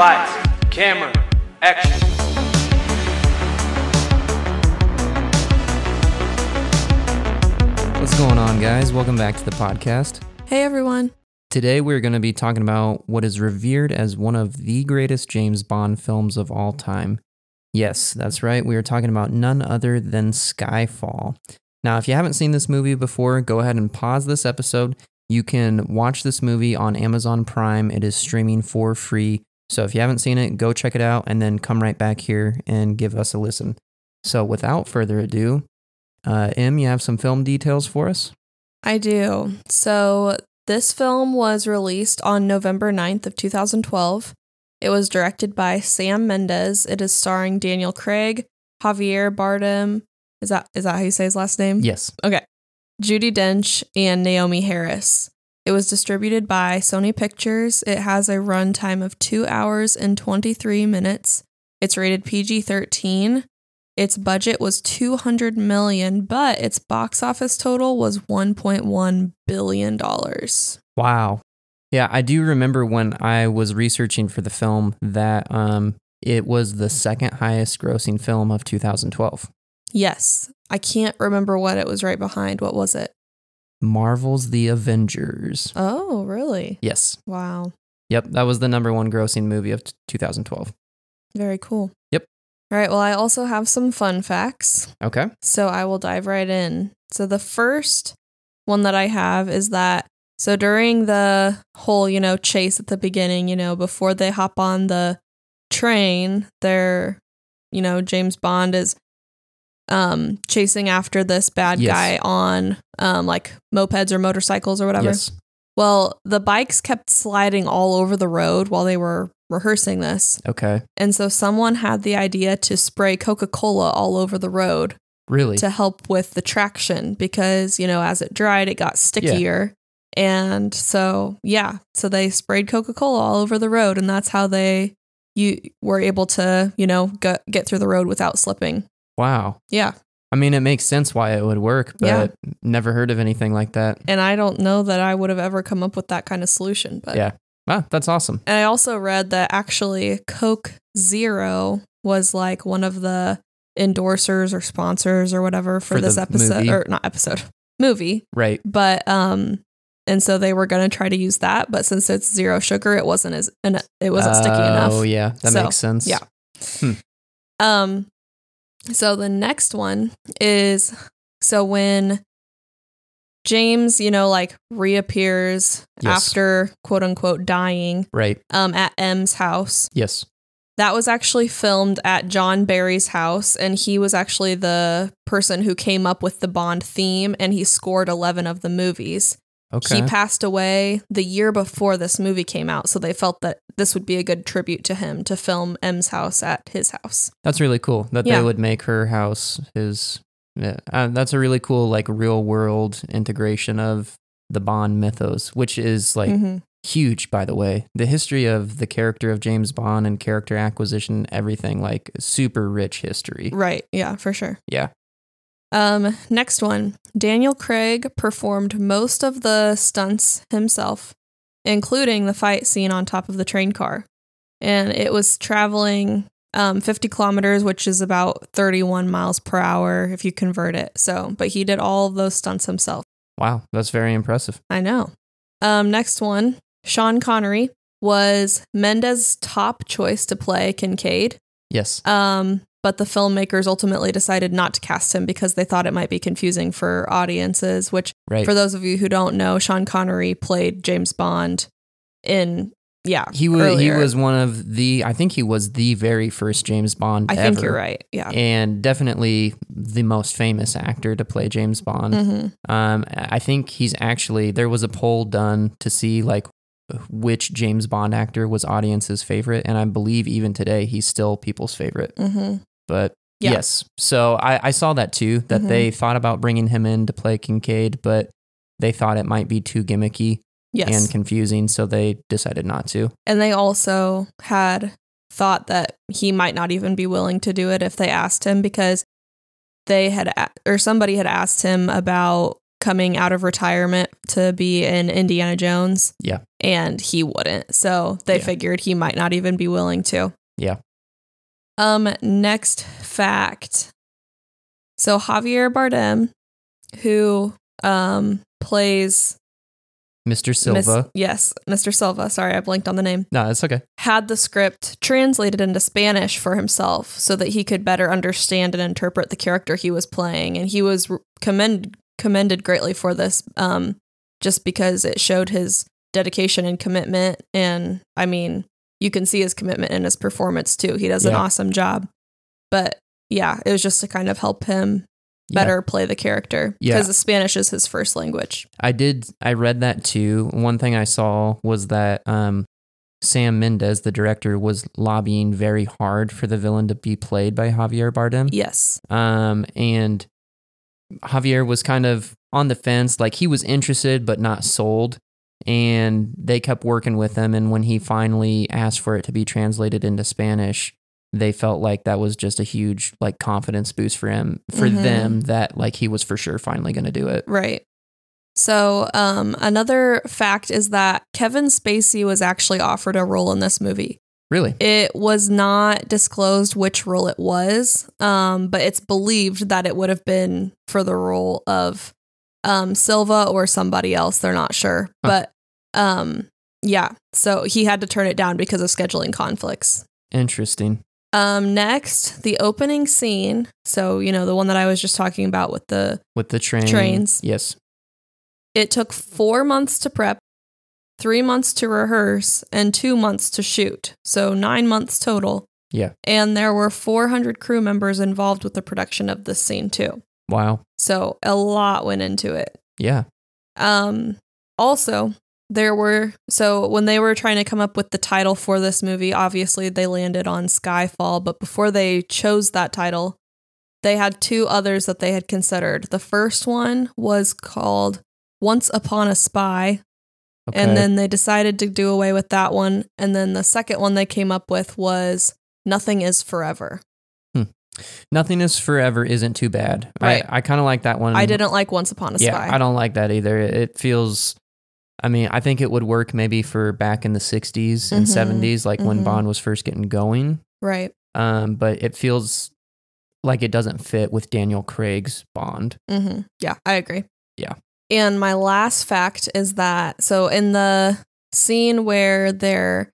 Lights, camera, action. What's going on, guys? Welcome back to the podcast. Hey everyone. Today, we're going to be talking about what is revered as one of the greatest James Bond films of all time. Yes, that's right. We are talking about none other than Skyfall. Now, if you haven't seen this movie before, go ahead and pause this episode. You can watch this movie on Amazon Prime. It is streaming for free. So if you haven't seen it, go check it out and then come right back here and give us a listen. So without further ado, uh, Em, you have some film details for us? I do. So this film was released on November 9th of 2012. It was directed by Sam Mendes. It is starring Daniel Craig, Javier Bardem. Is that is that how you say his last name? Yes. Okay. Judi Dench and Naomie Harris. It was distributed by Sony Pictures. It has a runtime of 2 hours and 23 minutes. It's rated PG-13. Its budget was 200 million, but its box office total was 1.1 billion dollars. Wow. Yeah, I do remember when I was researching for the film that um, it was the second highest grossing film of 2012. Yes. I can't remember what it was right behind. What was it? Marvel's The Avengers. Oh, really? Yes. Wow. Yep, that was the number one grossing movie of t- 2012. Very cool. Yep. All right. Well, I also have some fun facts. Okay. So I will dive right in. So the first one that I have is that so during the whole, you know, chase at the beginning, you know, before they hop on the train, they're, you know, James Bond is um chasing after this bad Yes. guy on um like mopeds or motorcycles or whatever. Yes. Well, the bikes kept sliding all over the road while they were rehearsing this. Okay. And so someone had the idea to spray Coca-Cola all over the road Really? to help with the traction because, you know, as it dried, it got stickier. Yeah. And so, yeah, so they sprayed Coca Cola all over the road, and that's how they you were able to, you know, get get through the road without slipping. Wow. Yeah, I mean, it makes sense why it would work, but Yeah. never heard of anything like that. and I don't know that I would have ever come up with that kind of solution, but Yeah. Wow, that's awesome. And I also read that actually Coke Zero was like one of the endorsers or sponsors or whatever for, For this episode movie. or not episode movie. Right. but um and so they were going to try to use that but since it's zero sugar it wasn't as and it wasn't sticky enough Oh, yeah. That So, makes sense. yeah. um so the next one is so when james you know like reappears Yes. after quote unquote dying Right. um at m's house Yes. that was actually filmed at John Barry's house, and he was actually the person who came up with the Bond theme, and he scored 11 of the movies. Okay. He passed away the year before this movie came out, so they felt that this would be a good tribute to him to film M's house at his house. That's really cool that Yeah. they would make her house his. Yeah, uh, that's a really cool, like, real world integration of the Bond mythos, which is like Mhm. huge, by the way. The history of the character of James Bond and character acquisition, everything, like, super rich history. Right, yeah, for sure. Yeah. Um, next one. Daniel Craig performed most of the stunts himself, including the fight scene on top of the train car. And it was traveling um, 50 kilometers, which is about 31 miles per hour if you convert it. So, but he did all those stunts himself. Wow. That's very impressive. I know. Um, next one. Sean Connery was Mendes' top choice to play Kincade. Yes. Um, but the filmmakers ultimately decided not to cast him because they thought it might be confusing for audiences. Which, Right. for those of you who don't know, Sean Connery played James Bond in yeah he was he was one of the I think he was the very first James Bond I think you're right. Yeah. And definitely the most famous actor to play James Bond. hmm Um, I think he's actually there was a poll done to see like which James Bond actor was audience's favorite, and I believe even today he's still people's favorite. hmm But Yeah. yes, so I, I saw that too that Mhm. they thought about bringing him in to play Kincade, but they thought it might be too gimmicky Yes. and confusing, so they decided not to. And they also had thought that he might not even be willing to do it if they asked him because they had or somebody had asked him about coming out of retirement to be in Indiana Jones. Yeah. and he wouldn't. So they Yeah. figured he might not even be willing to. Yeah. Um, next fact. So Javier Bardem, who um plays Mr. Silva. yes, Mr. Silva. Sorry, I blinked on the name. no, it's okay. Had the script translated into Spanish for himself so that he could better understand and interpret the character he was playing, and he was commend commended greatly for this. Um, just because it showed his dedication and commitment, and I mean, you can see his commitment in his performance too. He does an Yeah. awesome job, but yeah, it was just to kind of help him Yeah. better play the character because the Spanish is his first language. I did. I read that too. One thing I saw was that um, Sam Mendes, the director, was lobbying very hard for the villain to be played by Javier Bardem. Yes. Um, and Javier was kind of on the fence, like he was interested but not sold. And they kept working with him. And when he finally asked for it to be translated into Spanish, they felt like that was just a huge like confidence boost for him, for Mhm. them that like he was for sure finally going to do it. Right. So, um, another fact is that Kevin Spacey was actually offered a role in this movie. Really? It was not disclosed which role it was, um, but it's believed that it would have been for the role of um, Silva or somebody else. They're not sure. Huh. But um, yeah, so he had to turn it down because of scheduling conflicts. Interesting. Um, next, the opening scene. So, you know, the one that I was just talking about with the With the train. Trains. Yes. It took four months to prep, three months to rehearse, and two months to shoot. So nine months total. Yeah. And there were 400 crew members involved with the production of this scene, too. Wow. So a lot went into it. Yeah. Um, also, there were, so when they were trying to come up with the title for this movie, obviously they landed on Skyfall. But before they chose that title, they had two others that they had considered. The first one was called Once Upon a Spy. Okay. And then they decided to do away with that one. And then the second one they came up with was Nothing is Forever. Nothing is forever isn't too bad. Right. I, I kind of like that one. I didn't like Once Upon a Yeah, Spy. I don't like that either. It feels. I mean, I think it would work maybe for back in the '60s and Mhm, '70s, like when mhm. Bond was first getting going. right. Um, but it feels like it doesn't fit with Daniel Craig's Bond. hmm Yeah, I agree. Yeah. And my last fact is that so in the scene where they're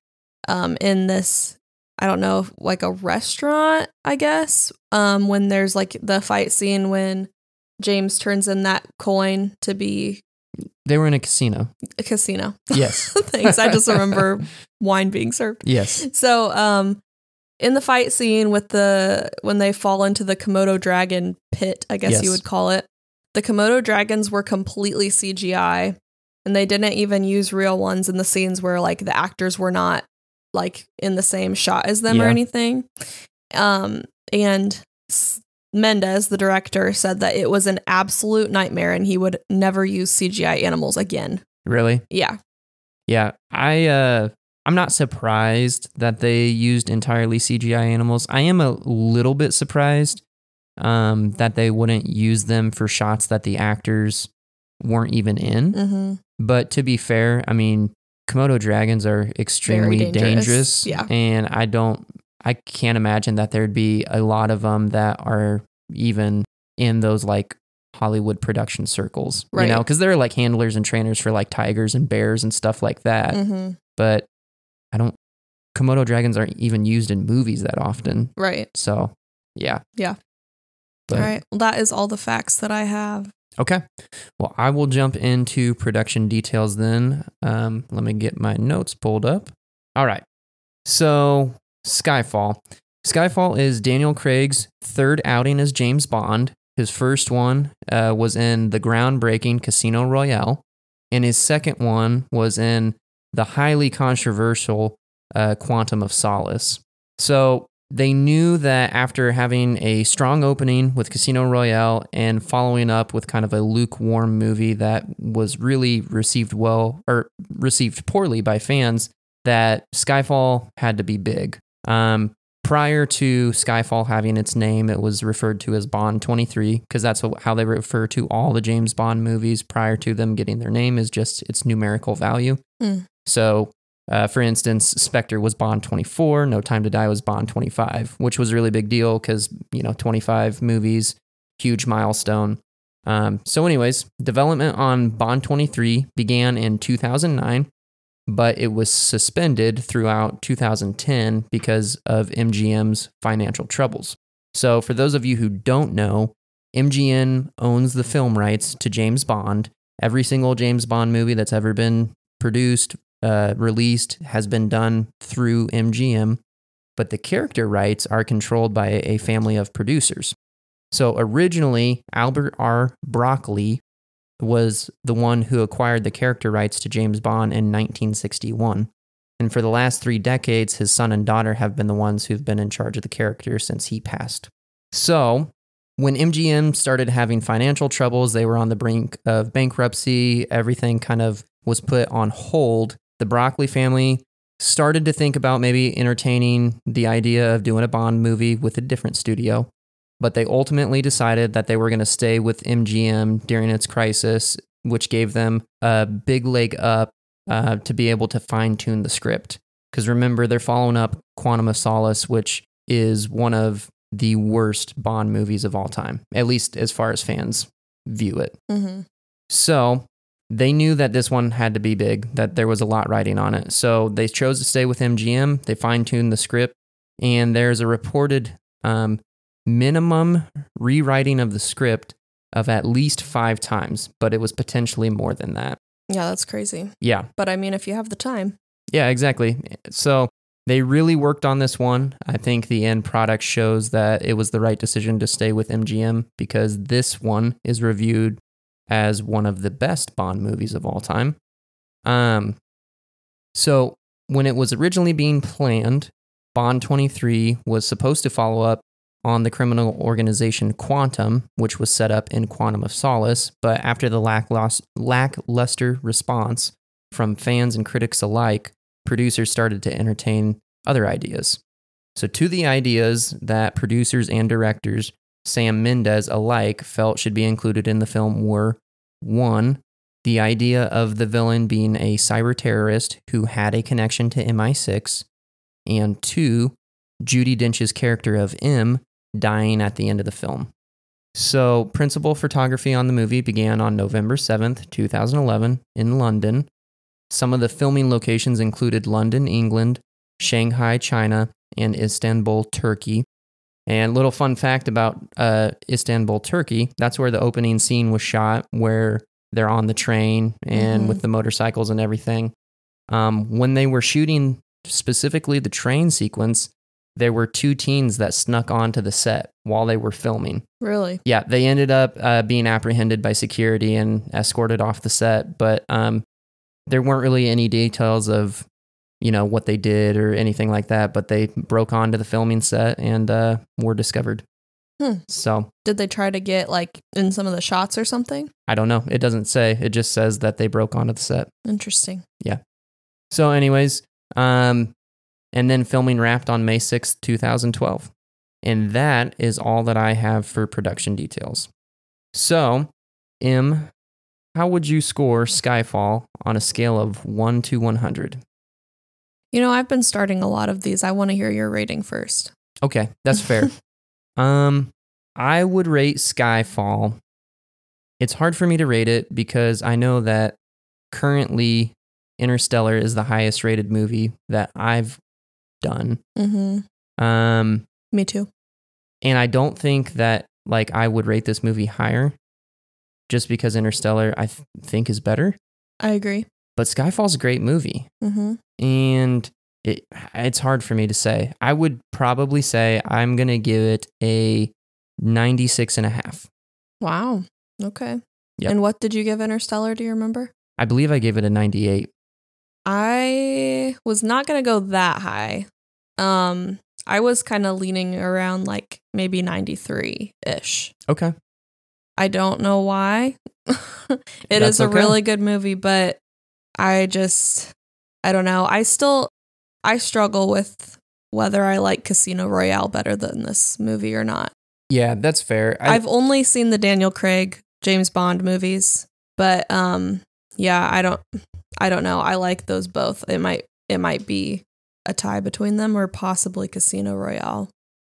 um in this I don't know, like a restaurant, I guess, um when there's like the fight scene when James turns in that coin to be They were in a casino. a casino. Yes. Thanks. I just remember wine being served. yes. So, um, in the fight scene with the when they fall into the Komodo dragon pit, I guess you would call it, the Komodo dragons were completely CGI, and they didn't even use real ones in the scenes where like the actors were not like in the same shot as them or anything. Um, and S- Mendes, the director, said that it was an absolute nightmare, and he would never use CGI animals again. Really? Yeah, Yeah. I uh I'm not surprised that they used entirely CGI animals. I am a little bit surprised um that they wouldn't use them for shots that the actors weren't even in. mm-hmm. But to be fair, I mean, Komodo dragons are extremely dangerous. dangerous. Yeah. And I don't, I can't imagine that there'd be a lot of them that are even in those like Hollywood production circles, you Right. know, because they're like handlers and trainers for like tigers and bears and stuff like that. Mm-hmm. But I don't, Komodo dragons aren't even used in movies that often. right. So, yeah. Yeah. But, All right. Well, that is all the facts that I have. Okay. Well, I will jump into production details then. Um, let me get my notes pulled up. All right. So, Skyfall. Skyfall is Daniel Craig's third outing as James Bond. His first one uh, was in the groundbreaking Casino Royale, and his second one was in the highly controversial uh, Quantum of Solace. So, they knew that after having a strong opening with Casino Royale and following up with kind of a lukewarm movie that was really received well or received poorly by fans, that Skyfall had to be big. Um, prior to Skyfall having its name, it was referred to as Bond 23 because that's how they refer to all the James Bond movies prior to them getting their name is just its numerical value. Hmm. So, uh, for instance, Spectre was Bond 24, No Time to Die was Bond 25, which was a really big deal because, you know, 25 movies, huge milestone. Um, so, anyways, development on Bond 23 began in 2009, but it was suspended throughout 2010 because of MGM's financial troubles. So, for those of you who don't know, MGM owns the film rights to James Bond. Every single James Bond movie that's ever been produced, uh, released, has been done through MGM, but the character rights are controlled by a family of producers. So originally, Albert R. Broccoli was the one who acquired the character rights to James Bond in 1961. And for the last three decades, his son and daughter have been the ones who've been in charge of the character since he passed. So, when MGM started having financial troubles, they were on the brink of bankruptcy, everything kind of was put on hold. The Broccoli family started to think about maybe entertaining the idea of doing a Bond movie with a different studio but they ultimately decided that they were going to stay with MGM during its crisis, which gave them a big leg up uh, to be able to fine tune the script. Because remember, they're following up Quantum of Solace, which is one of the worst Bond movies of all time, at least as far as fans view it. Mm-hmm. So they knew that this one had to be big, that there was a lot riding on it. So they chose to stay with MGM. They fine tuned the script, and there's a reported um, minimum rewriting of the script of at least five times, but it was potentially more than that. Yeah, that's crazy. Yeah. But I mean, if you have the time, Yeah, exactly. So they really worked on this one. I think the end product shows that it was the right decision to stay with MGM because this one is reviewed as one of the best Bond movies of all time. Um, so when it was originally being planned, Bond 23 was supposed to follow up on the criminal organization Quantum, which was set up in Quantum of Solace, but after the lackluster response from fans and critics alike, producers started to entertain other ideas. So, to the ideas that producers and directors, Sam Mendes alike, felt should be included in the film were one, the idea of the villain being a cyber terrorist who had a connection to MI6, and two, Judi Dench's character of M dying at the end of the film. So, principal photography on the movie began on November 7th, 2011, in London. Some of the filming locations included London, England, Shanghai, China, and Istanbul, Turkey. And little fun fact about uh, Istanbul, Turkey, that's where the opening scene was shot, where they're on the train and Mhm. with the motorcycles and everything. Um, when they were shooting specifically the train sequence, there were two teens that snuck onto the set while they were filming. really. Yeah, they ended up uh, being apprehended by security and escorted off the set, but um, there weren't really any details of, you know, what they did or anything like that. But they broke onto the filming set and uh, were discovered. Hmm. So Did they try to get like in some of the shots or something? I don't know. It doesn't say. It just says that they broke onto the set. Interesting. Yeah. So, anyways, um, and then filming wrapped on May sixth, 2012. And that is all that I have for production details. So, M, how would you score Skyfall on a scale of 1 to 100? You know, I've been starting a lot of these. I want to hear your rating first. Okay, that's fair. um, I would rate Skyfall. It's hard for me to rate it because I know that currently Interstellar is the highest rated movie that I've done. Mm-hmm. Um, Me too. and I don't think that like I would rate this movie higher just because Interstellar I th- think is better. I agree. But Skyfall's a great movie Mm-hmm. and it it's hard for me to say. I would probably say I'm going to give it a 96 and a half. Wow. Okay. Yep. And what did you give Interstellar? Do you remember? I believe I gave it a 98. I was not going to go that high. Um, I was kind of leaning around like maybe 93 ish. Okay. I don't know why. it That's is a okay. really good movie, but I just, I don't know. I still, I struggle with whether I like Casino Royale better than this movie or not. Yeah, that's fair. I, I've only seen the Daniel Craig James Bond movies, but um yeah, I don't I don't know. I like those both. It might it might be a tie between them or possibly Casino Royale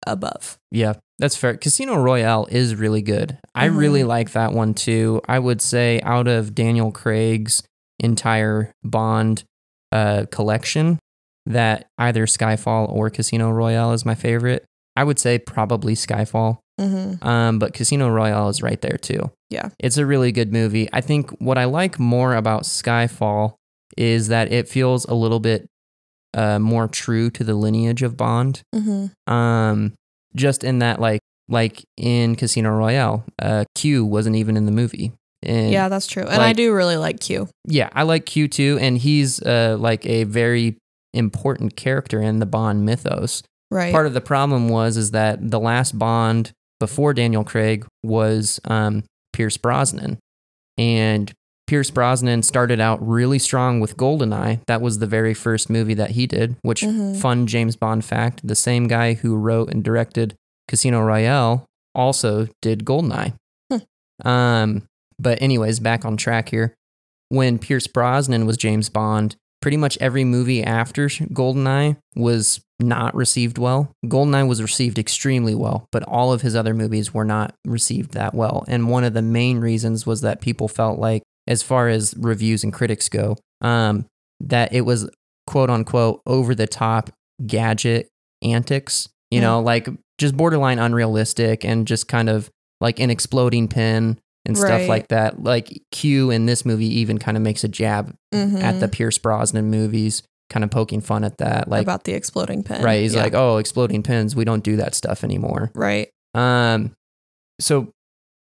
above. Yeah, that's fair. Casino Royale is really good. I Mhm. really like that one too. I would say out of Daniel Craig's entire Bond uh, collection, that either Skyfall or Casino Royale is my favorite. I would say probably Skyfall, Mm-hmm. um, but Casino Royale is right there too. Yeah. It's a really good movie. I think what I like more about Skyfall is that it feels a little bit uh, more true to the lineage of Bond Mm-hmm. um just in that like like in casino royale uh q wasn't even in the movie and Yeah, that's true. And I do really like Q. yeah i like q too and he's uh like a very important character in the bond mythos Right. part of the problem was is that the last bond before daniel craig was um pierce brosnan and pierce brosnan started out really strong with goldeneye that was the very first movie that he did which Mhm. fun james bond fact the same guy who wrote and directed casino royale also did goldeneye um but anyways back on track here. When pierce brosnan was james bond pretty much every movie after goldeneye was not received well. Goldeneye was received extremely well but all of his other movies were not received that well. And one of the main reasons was that people felt like as far as reviews and critics go um that it was quote unquote over the top gadget antics you Hmm. know like just borderline unrealistic and just kind of like an exploding pin and stuff Right. like that like q in this movie even kind of makes a jab Mhm. at the pierce brosnan movies kind of poking fun at that like about the exploding pen. right he's Yeah. like oh exploding pins we don't do that stuff anymore right. um so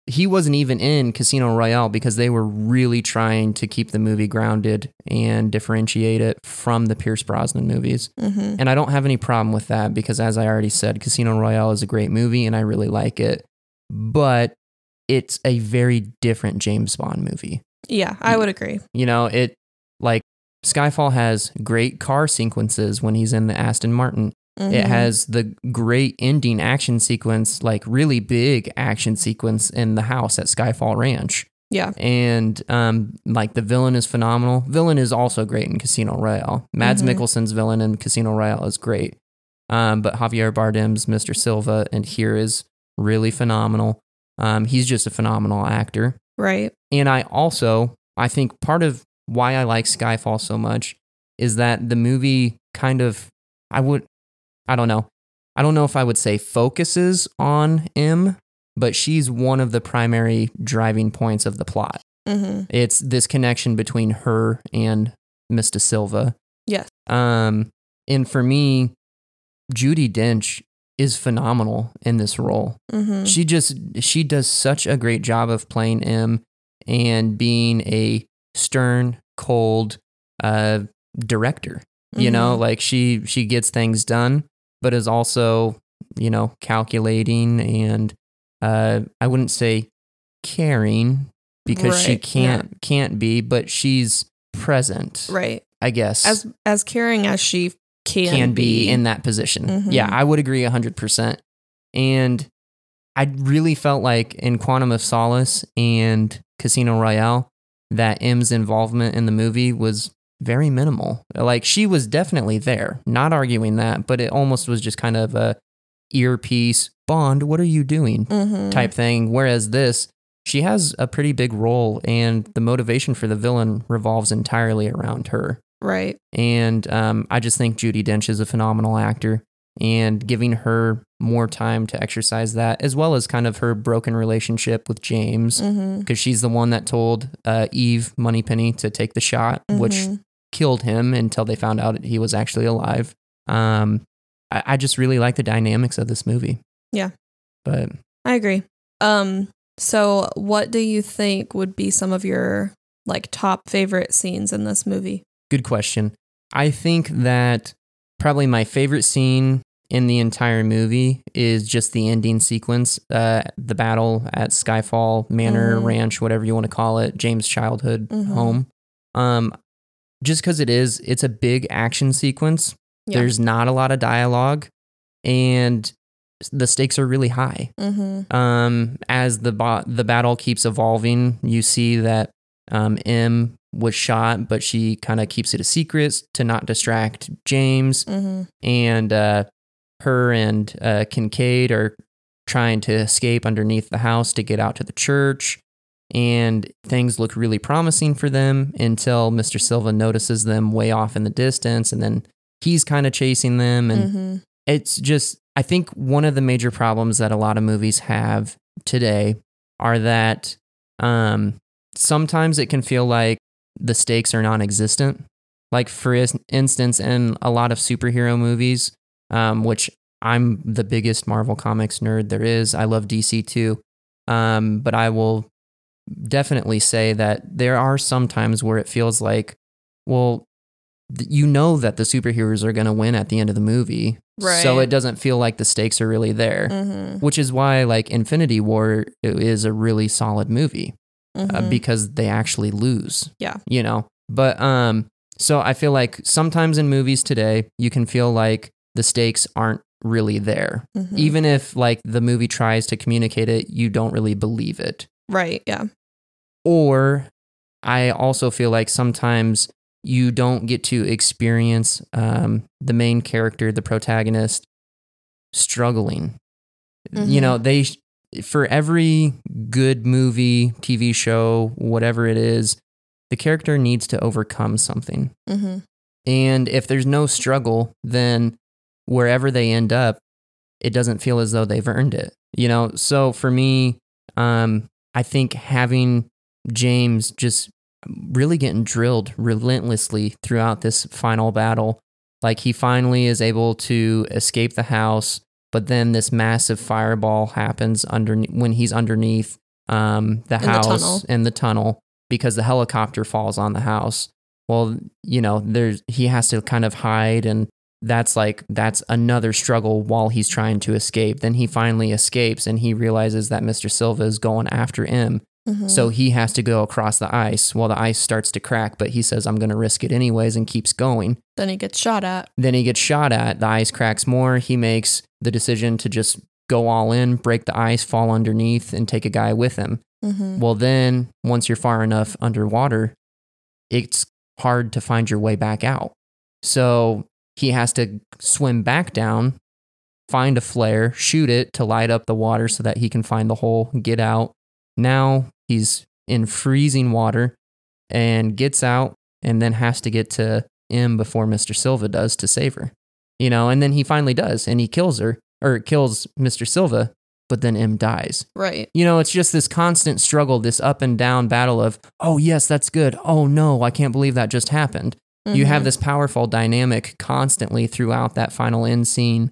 he wasn't even in Casino Royale because they were really trying to keep the movie grounded and differentiate it from the Pierce Brosnan movies. Mm-hmm. And I don't have any problem with that because, as I already said, Casino Royale is a great movie and I really like it. But it's a very different James Bond movie. Yeah, I would agree. You know, it like Skyfall has great car sequences when he's in the Aston Martin. It Mhm. has the great ending action sequence, like really big action sequence in the house at Skyfall Ranch. Yeah. And um, like the villain is phenomenal. Villain is also great in Casino Royale. Mads Mhm. Mikkelsen's villain in Casino Royale is great. Um, but Javier Bardem's Mr. Silva and here is really phenomenal. Um, he's just a phenomenal actor. right. And I also, I think part of why I like Skyfall so much is that the movie kind of, I would, I don't know. I don't know if I would say focuses on M, but she's one of the primary driving points of the plot. Mm-hmm. It's this connection between her and Mr. Silva. Yes. Um, and for me, Judi Dench is phenomenal in this role Mm-hmm. she just she does such a great job of playing M and being a stern, cold uh director. You know, Mhm. like she she gets things done, but is also, you know, calculating and uh I wouldn't say caring because she Right, yeah. can't can't be, but she's present, right. I guess As as caring as she can, can be in that position. Mhm. Yeah, I would agree 100%. And I really felt like in Quantum of Solace and Casino Royale that M's involvement in the movie was very minimal. Like she was definitely there, not arguing that, but it almost was just kind of a earpiece, Bond, what are you doing? Mhm. type thing. Whereas this, she has a pretty big role, and the motivation for the villain revolves entirely around her. Right. And um, I just think Judi Dench is a phenomenal actor, and giving her more time to exercise that, as well as kind of her broken relationship with James, Mm-hmm. because she's the one that told uh, Eve Moneypenny to take the shot, which Mhm. killed him until they found out he was actually alive. Um, I, I just really like the dynamics of this movie. Yeah. But I agree. Um. So, what do you think would be some of your like top favorite scenes in this movie? Good question. I think that probably my favorite scene in the entire movie is just the ending sequence, uh, the battle at Skyfall Manor Mhm. Ranch, whatever you want to call it, James' childhood Mhm. home. Um, just because it is, it's a big action sequence. Yeah. There's not a lot of dialogue, and the stakes are really high. Mm-hmm. Um, as the bo- the battle keeps evolving, you see that um, M was shot, but she kind of keeps it a secret to not distract James. hmm And uh, her and uh, Kincade are trying to escape underneath the house to get out to the church. And things look really promising for them until Mr. Silva notices them way off in the distance. And then he's kind of chasing them. And hmm it's just i think one of the major problems that a lot of movies have today are that um, sometimes it can feel like the stakes are non-existent. Like for instance in a lot of superhero movies um, which i'm the biggest marvel comics nerd there is i love dc too um, but i will definitely say that there are some times where it feels like well th- you know that the superheroes are going to win at the end of the movie so it doesn't feel like the stakes are really there hmm which is why like infinity war is a really solid movie uh, Mhm. because they actually lose Yeah. you know but um so i feel like sometimes in movies today you can feel like the stakes aren't really there Mhm. even if like the movie tries to communicate it you don't really believe it right. Yeah. or I also feel like sometimes you don't get to experience um, the main character, the protagonist, struggling. You Mhm. know, they for every good movie, TV show, whatever it is, the character needs to overcome something. hmm And if there's no struggle, then wherever they end up, it doesn't feel as though they've earned it. You know, so for me, um, I think having James just really getting drilled relentlessly throughout this final battle, like he finally is able to escape the house, but then this massive fireball happens under when he's underneath um, the In house tunnel. in the tunnel because the helicopter falls on the house. Well you know there's he has to kind of hide and that's like that's another struggle while he's trying to escape. Then he finally escapes and he realizes that mr silva is going after him hmm so he has to go across the ice well the ice starts to crack but he says i'm going to risk it anyways and keeps going then he gets shot at. then he gets shot at the ice cracks more he makes the decision to just go all in break the ice fall underneath and take a guy with him hmm well, then once you're far enough underwater, it's hard to find your way back out. So he has to swim back down, find a flare, shoot it to light up the water so that he can find the hole, get out. Now he's in freezing water and gets out and then has to get to M before Mr. Silva does to save her. You know, and then he finally does and he kills her or kills Mr. Silva, but then M dies Right. you know, it's just this constant struggle, this up and down battle of, oh, yes, that's good. Oh, no, I can't believe that just happened. You have Mhm. this powerful dynamic constantly throughout that final end scene.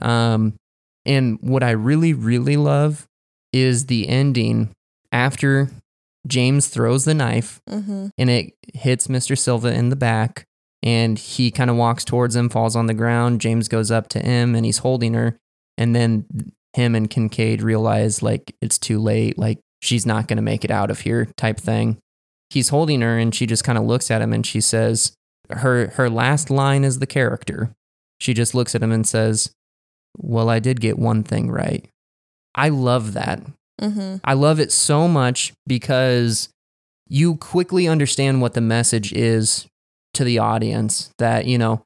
Um, and what I really, really love is the ending after James throws the knife Mhm. and it hits Mr. Silva in the back. And he kind of walks towards him, falls on the ground. James goes up to him and he's holding her. And then him and Kincade realize like it's too late, like she's not going to make it out of here type thing. He's holding her and she just kind of looks at him and she says, her, her last line is the character. She just looks at him and says, Well, I did get one thing right. I love that. Mhm. I love it so much because you quickly understand what the message is to the audience that, you know,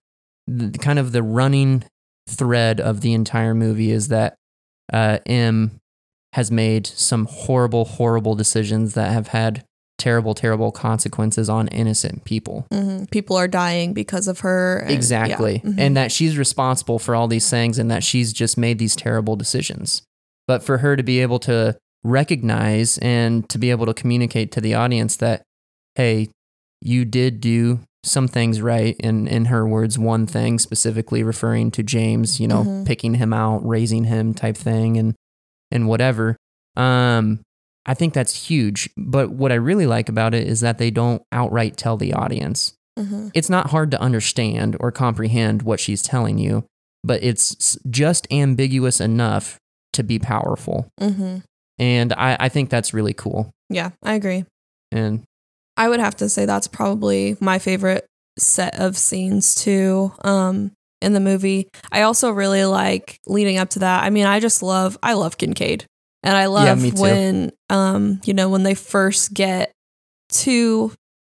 the, kind of the running thread of the entire movie is that uh, M has made some horrible, horrible decisions that have had terrible, terrible consequences on innocent people. Mhm. People are dying because of her. and- yeah. Exactly. Mhm. And that she's responsible for all these things and that she's just made these terrible decisions. But for her to be able to recognize and to be able to communicate to the audience that, hey, you did do some things right. And in her words, one thing specifically referring to James, you know, Mhm. picking him out, raising him type thing and and whatever. Um, I think that's huge. But what I really like about it is that they don't outright tell the audience Mhm. it's not hard to understand or comprehend what she's telling you, but it's just ambiguous enough to be powerful. Mhm. And I, I think that's really cool. Yeah, I agree. And I would have to say that's probably my favorite set of scenes too. Um, in the movie, I also really like leading up to that. I mean, I just love, I love Kincade, and I love too. when, um, you know, when they first get to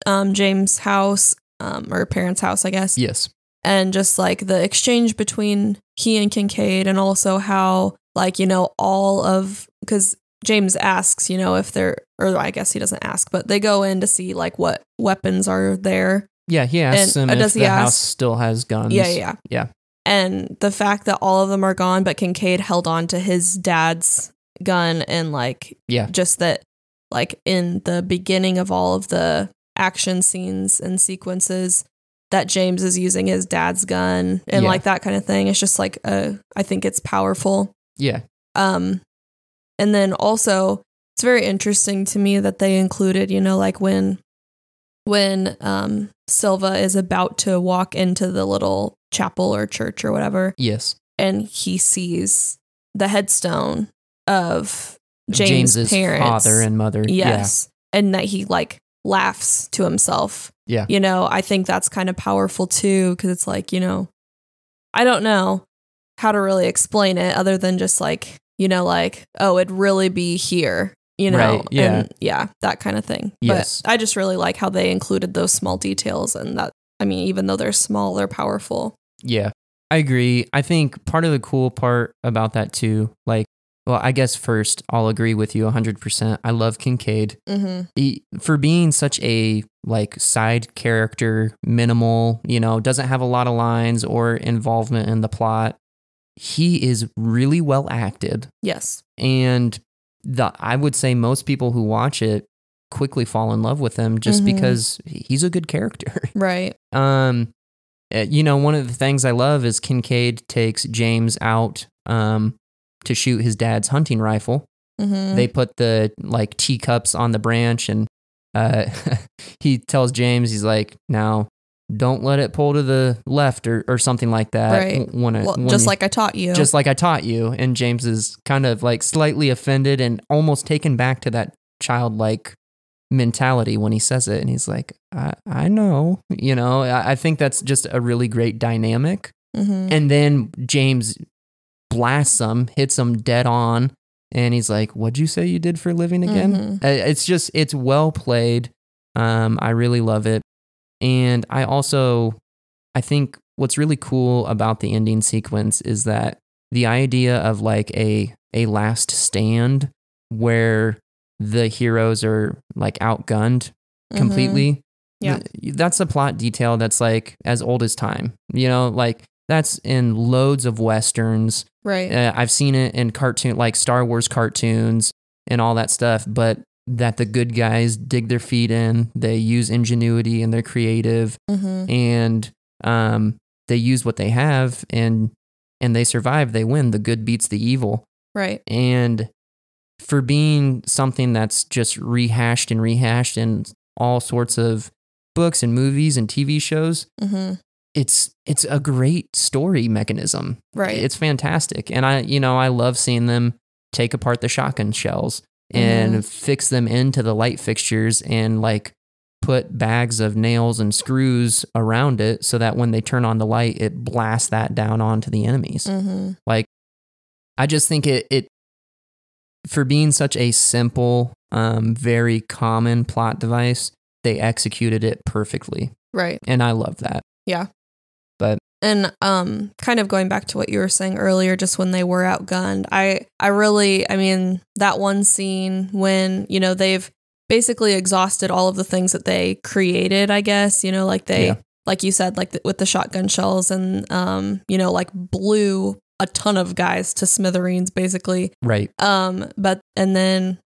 um, James' house um, or parents' house, I guess, Yes. and just like the exchange between he and Kincade, and also how like you know all of because James asks you know if they're or I guess he doesn't ask, but they go in to see like what weapons are there. Yeah, he asks And, him uh, if he the ask- house still has guns. Yeah, yeah, Yeah. And the fact that all of them are gone, but Kincade held on to his dad's gun, and like Yeah. just that like in the beginning of all of the action scenes and sequences that James is using his dad's gun and Yeah. like that kind of thing. It's just like uh I think it's powerful. Yeah. Um and then also it's very interesting to me that they included, you know, like when when um Silva is about to walk into the little chapel or church or whatever Yes. and he sees the headstone of James' James's parents. father and mother. Yes. And that he like laughs to himself. Yeah. You know, I think that's kind of powerful too, because it's like, you know, I don't know how to really explain it other than just like, you know, like, oh, it'd really be here, you know? Right, yeah. And yeah, that kind of thing. Yes. But I just really like how they included those small details and that, I mean, even though they're small, they're powerful. Yeah, I agree. I think part of the cool part about that too, like, well, I guess first I'll agree with you 100%. I love Kincade. Mm-hmm. He, for being such a like side character, minimal, you know, doesn't have a lot of lines or involvement in the plot. He is really well acted Yes. and the I would say most people who watch it quickly fall in love with him just Mhm. because he's a good character. Right. Um, uh, you know, one of the things I love is Kincade takes James out um, to shoot his dad's hunting rifle. Mm-hmm. They put the like teacups on the branch, and uh, he tells James, he's like, "Now, don't let it pull to the left or, or something like that." Right. When it, well, when just you- like I taught you. just like I taught you. And James is kind of like slightly offended and almost taken back to that childlike mentality when he says it. And he's like, I, I know, you know, I, I think that's just a really great dynamic. hmm And then James blasts him, hits him dead on. And he's like, What'd you say you did for a living again? Mhm. Uh, It's just, it's well played. Um, I really love it. And I also, I think what's really cool about the ending sequence is that the idea of like a, a last stand where the heroes are like outgunned Mhm. completely. Yeah. That's a plot detail that's like as old as time. You know, like that's in loads of westerns. Right. Uh, I've seen it in cartoon like Star Wars cartoons and all that stuff, but that the good guys dig their feet in, they use ingenuity and they're creative hmm and um they use what they have and and they survive, they win. The good beats the evil Right. and for being something that's just rehashed and rehashed in all sorts of books and movies and TV shows, hmm it's it's a great story mechanism. Right. It's fantastic. And I you know, I love seeing them take apart the shotgun shells and Mhm. fix them into the light fixtures and like put bags of nails and screws around it so that when they turn on the light it blasts that down onto the enemies. hmm I just think it it for being such a simple, um, very common plot device, they executed it perfectly, Right. and I love that. And um kind of going back to what you were saying earlier just when they were outgunned. I I really I mean that one scene when, you know, they've basically exhausted all of the things that they created, I guess, you know, like they Yeah. like you said like the, with the shotgun shells and um you know like blew a ton of guys to smithereens basically. Right. Um but and then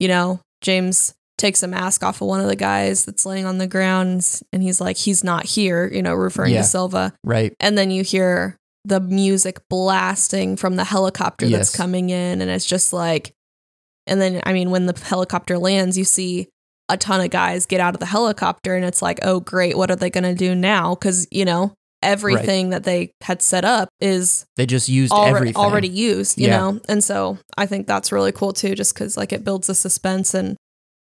you know, James takes a mask off of one of the guys that's laying on the ground and he's like he's not here, you know, referring Yeah. to Silva Right. and then you hear the music blasting from the helicopter that's coming in and it's just like and then i mean when the helicopter lands you see a ton of guys get out of the helicopter and it's like oh great what are they going to do now cuz you know everything that they had set up is They just used already, everything. already used you Yeah. know and so i think that's really cool too just cuz like it builds the suspense and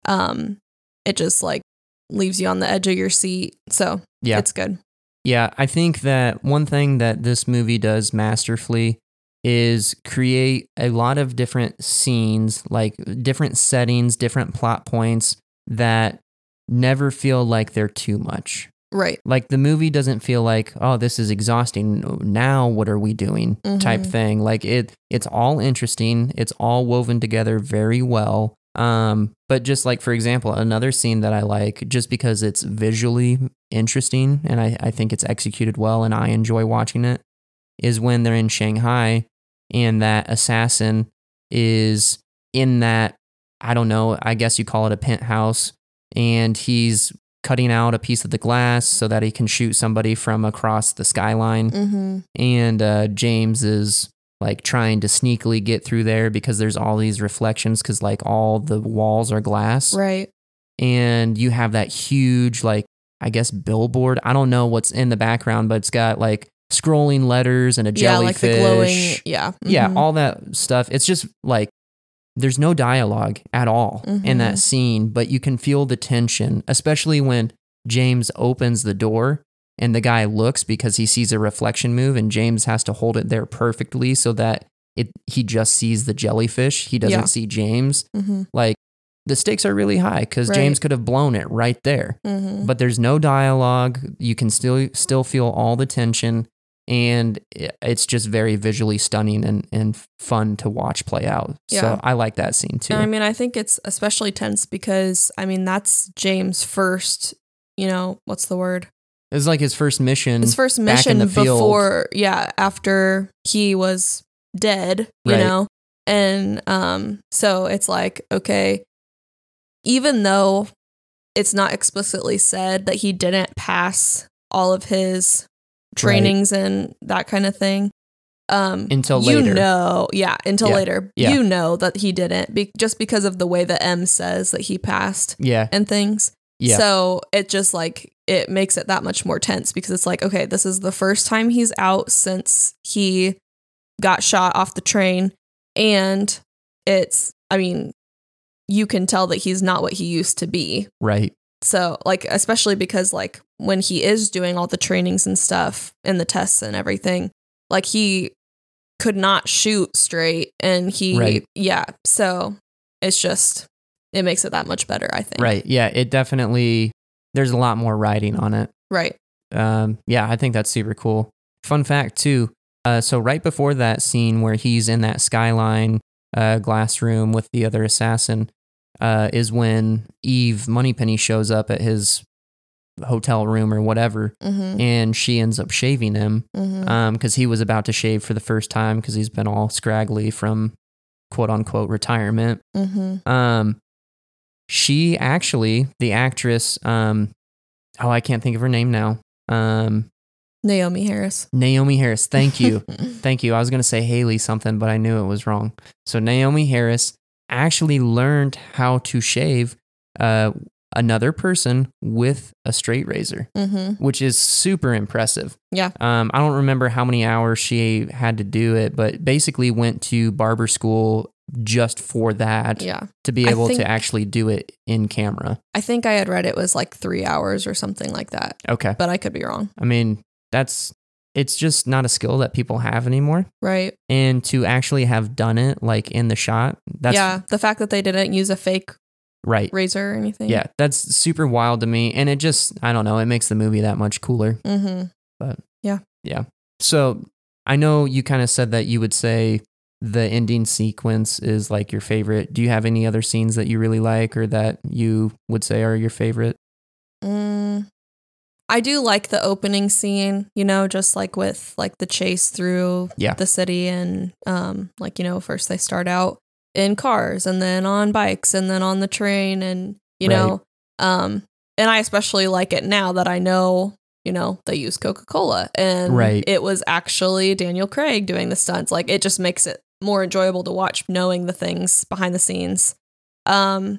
um it just like leaves you on the edge of your seat so Yeah. it's good Yeah, I think that one thing that this movie does masterfully is create a lot of different scenes, like different settings, different plot points that never feel like they're too much. Right. Like the movie doesn't feel like, oh, this is exhausting. Now what are we doing? type Mhm. thing. Like it it's all interesting. It's all woven together very well. Um, but just like for example, another scene that I like just because it's visually interesting and I, I think it's executed well and I enjoy watching it is when they're in Shanghai and that assassin is in that I don't know, I guess you call it a penthouse and he's cutting out a piece of the glass so that he can shoot somebody from across the skyline Mm-hmm. and uh, James is like trying to sneakily get through there because there's all these reflections because like all the walls are glass Right. and you have that huge like I guess billboard. I don't know what's in the background, but it's got like scrolling letters and a Yeah, jellyfish. like the glowing. Yeah. Yeah, mhm. all that stuff. It's just like there's no dialogue at all in Mhm. that scene, but you can feel the tension, especially when James opens the door and the guy looks because he sees a reflection move and James has to hold it there perfectly so that it he just sees the jellyfish. He doesn't Yeah. see James. Mhm. Like the stakes are really high cuz Right. James could have blown it right there Mhm. but there's no dialogue. You can still still feel all the tension, and it's just very visually stunning and and fun to watch play out. Yeah. So I like that scene too. And I mean, I think it's especially tense because I mean that's James' first. You know what's the word? It's like his first mission. His first back in mission the field. before, yeah, after he was dead. You Right. know, and um, so it's like okay, even though it's not explicitly said that he didn't pass all of his trainings and that kind of thing. Um, Until you know, yeah, until Yeah. later, Yeah. you know that he didn't, be- just because of the way that M says that he passed Yeah, and things. Yeah, So it just like it makes it that much more tense because it's like, okay, this is the first time he's out since he got shot off the train. And it's, I mean, you can tell that he's not what he used to be. right. So, like, especially because, like, when he is doing all the trainings and stuff and the tests and everything, like, he could not shoot straight. And he, Right. yeah. So it's just, it makes it that much better, I think. Right. Yeah, it definitely. There's a lot more writing on it. Right. Um, yeah, I think that's super cool. Fun fact too. Uh, so right before that scene where he's in that skyline uh, glass room with the other assassin, uh, is when Eve Moneypenny shows up at his hotel room or whatever, Mm-hmm. and she ends up shaving him Mm-hmm. because he was about to shave for the first time because he's been all scraggly from quote unquote retirement. mm-hmm. Um, she actually, the actress, um, oh, I can't think of her name now. Um, Naomie Harris. Naomie Harris. Thank you. Thank you. I was going to say Haley something, but I knew it was wrong. So Naomie Harris actually learned how to shave uh, another person with a straight razor, mm-hmm. which is super impressive. Yeah. Um, I don't remember how many hours she had to do it, but basically went to barber school just for that Yeah. to be able think- to actually do it in camera. I think I had read it was like three hours or something like that, Okay. but I could be wrong. I mean, that's it's just not a skill that people have anymore. Right. And to actually have done it like in the shot, that's yeah. The fact that they didn't use a fake right. razor or anything. Yeah, that's super wild to me. And it just, I don't know, it makes the movie that much cooler. Mm-hmm. But yeah. Yeah. So I know you kind of said that you would say the ending sequence is like your favorite. Do you have any other scenes that you really like or that you would say are your favorite? Mm. I do like the opening scene, you know, just like with like the chase through Yeah. the city and um like, you know, first they start out in cars and then on bikes and then on the train and you Right. know, um and I especially like it now that I know, you know, they use Coca-Cola and Right. it was actually Daniel Craig doing the stunts. Like it just makes it more enjoyable to watch knowing the things behind the scenes. Um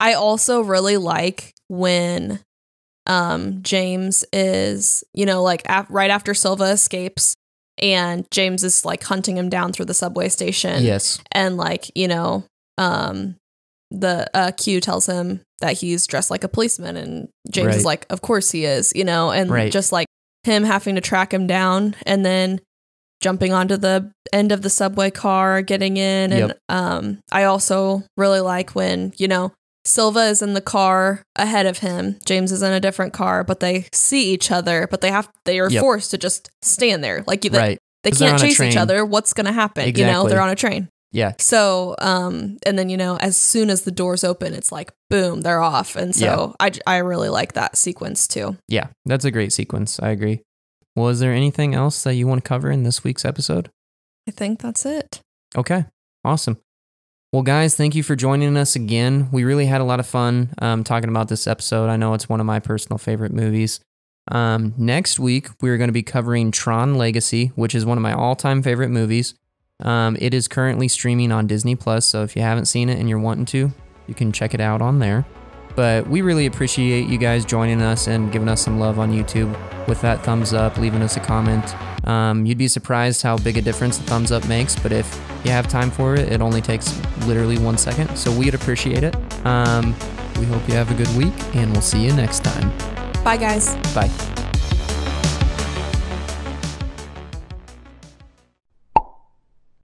I also really like when um James is, you know, like af- right after Silva escapes and James is like hunting him down through the subway station yes. and like, you know, um the uh Q tells him that he's dressed like a policeman and James Right. is like, "Of course he is," you know, and Right. just like him having to track him down and then jumping onto the end of the subway car, getting in and Yep. um I also really like when, you know, Silva is in the car ahead of him. James is in a different car, but they see each other, but they have they are Yep. forced to just stand there. Like they, right. they're can't chase each other. What's going to happen? You know, they're on a train. Yeah. So, um, and then you know, as soon as the doors open, it's like boom, they're off. And so I I really like that sequence too. Yeah. That's a great sequence. I agree. Is there anything else that you want to cover in this week's episode? I think that's it. Okay, awesome. Well, guys, thank you for joining us again. We really had a lot of fun um, talking about this episode. I know it's one of my personal favorite movies. Um, next week, we're going to be covering Tron Legacy, which is one of my all time favorite movies. Um, it is currently streaming on Disney Plus, so if you haven't seen it and you're wanting to, you can check it out on there. But we really appreciate you guys joining us and giving us some love on YouTube with that thumbs up, leaving us a comment. Um, you'd be surprised how big a difference the thumbs up makes, but if you have time for it, it only takes literally one second. So we'd appreciate it. Um, we hope you have a good week, and we'll see you next time. Bye, guys. Bye.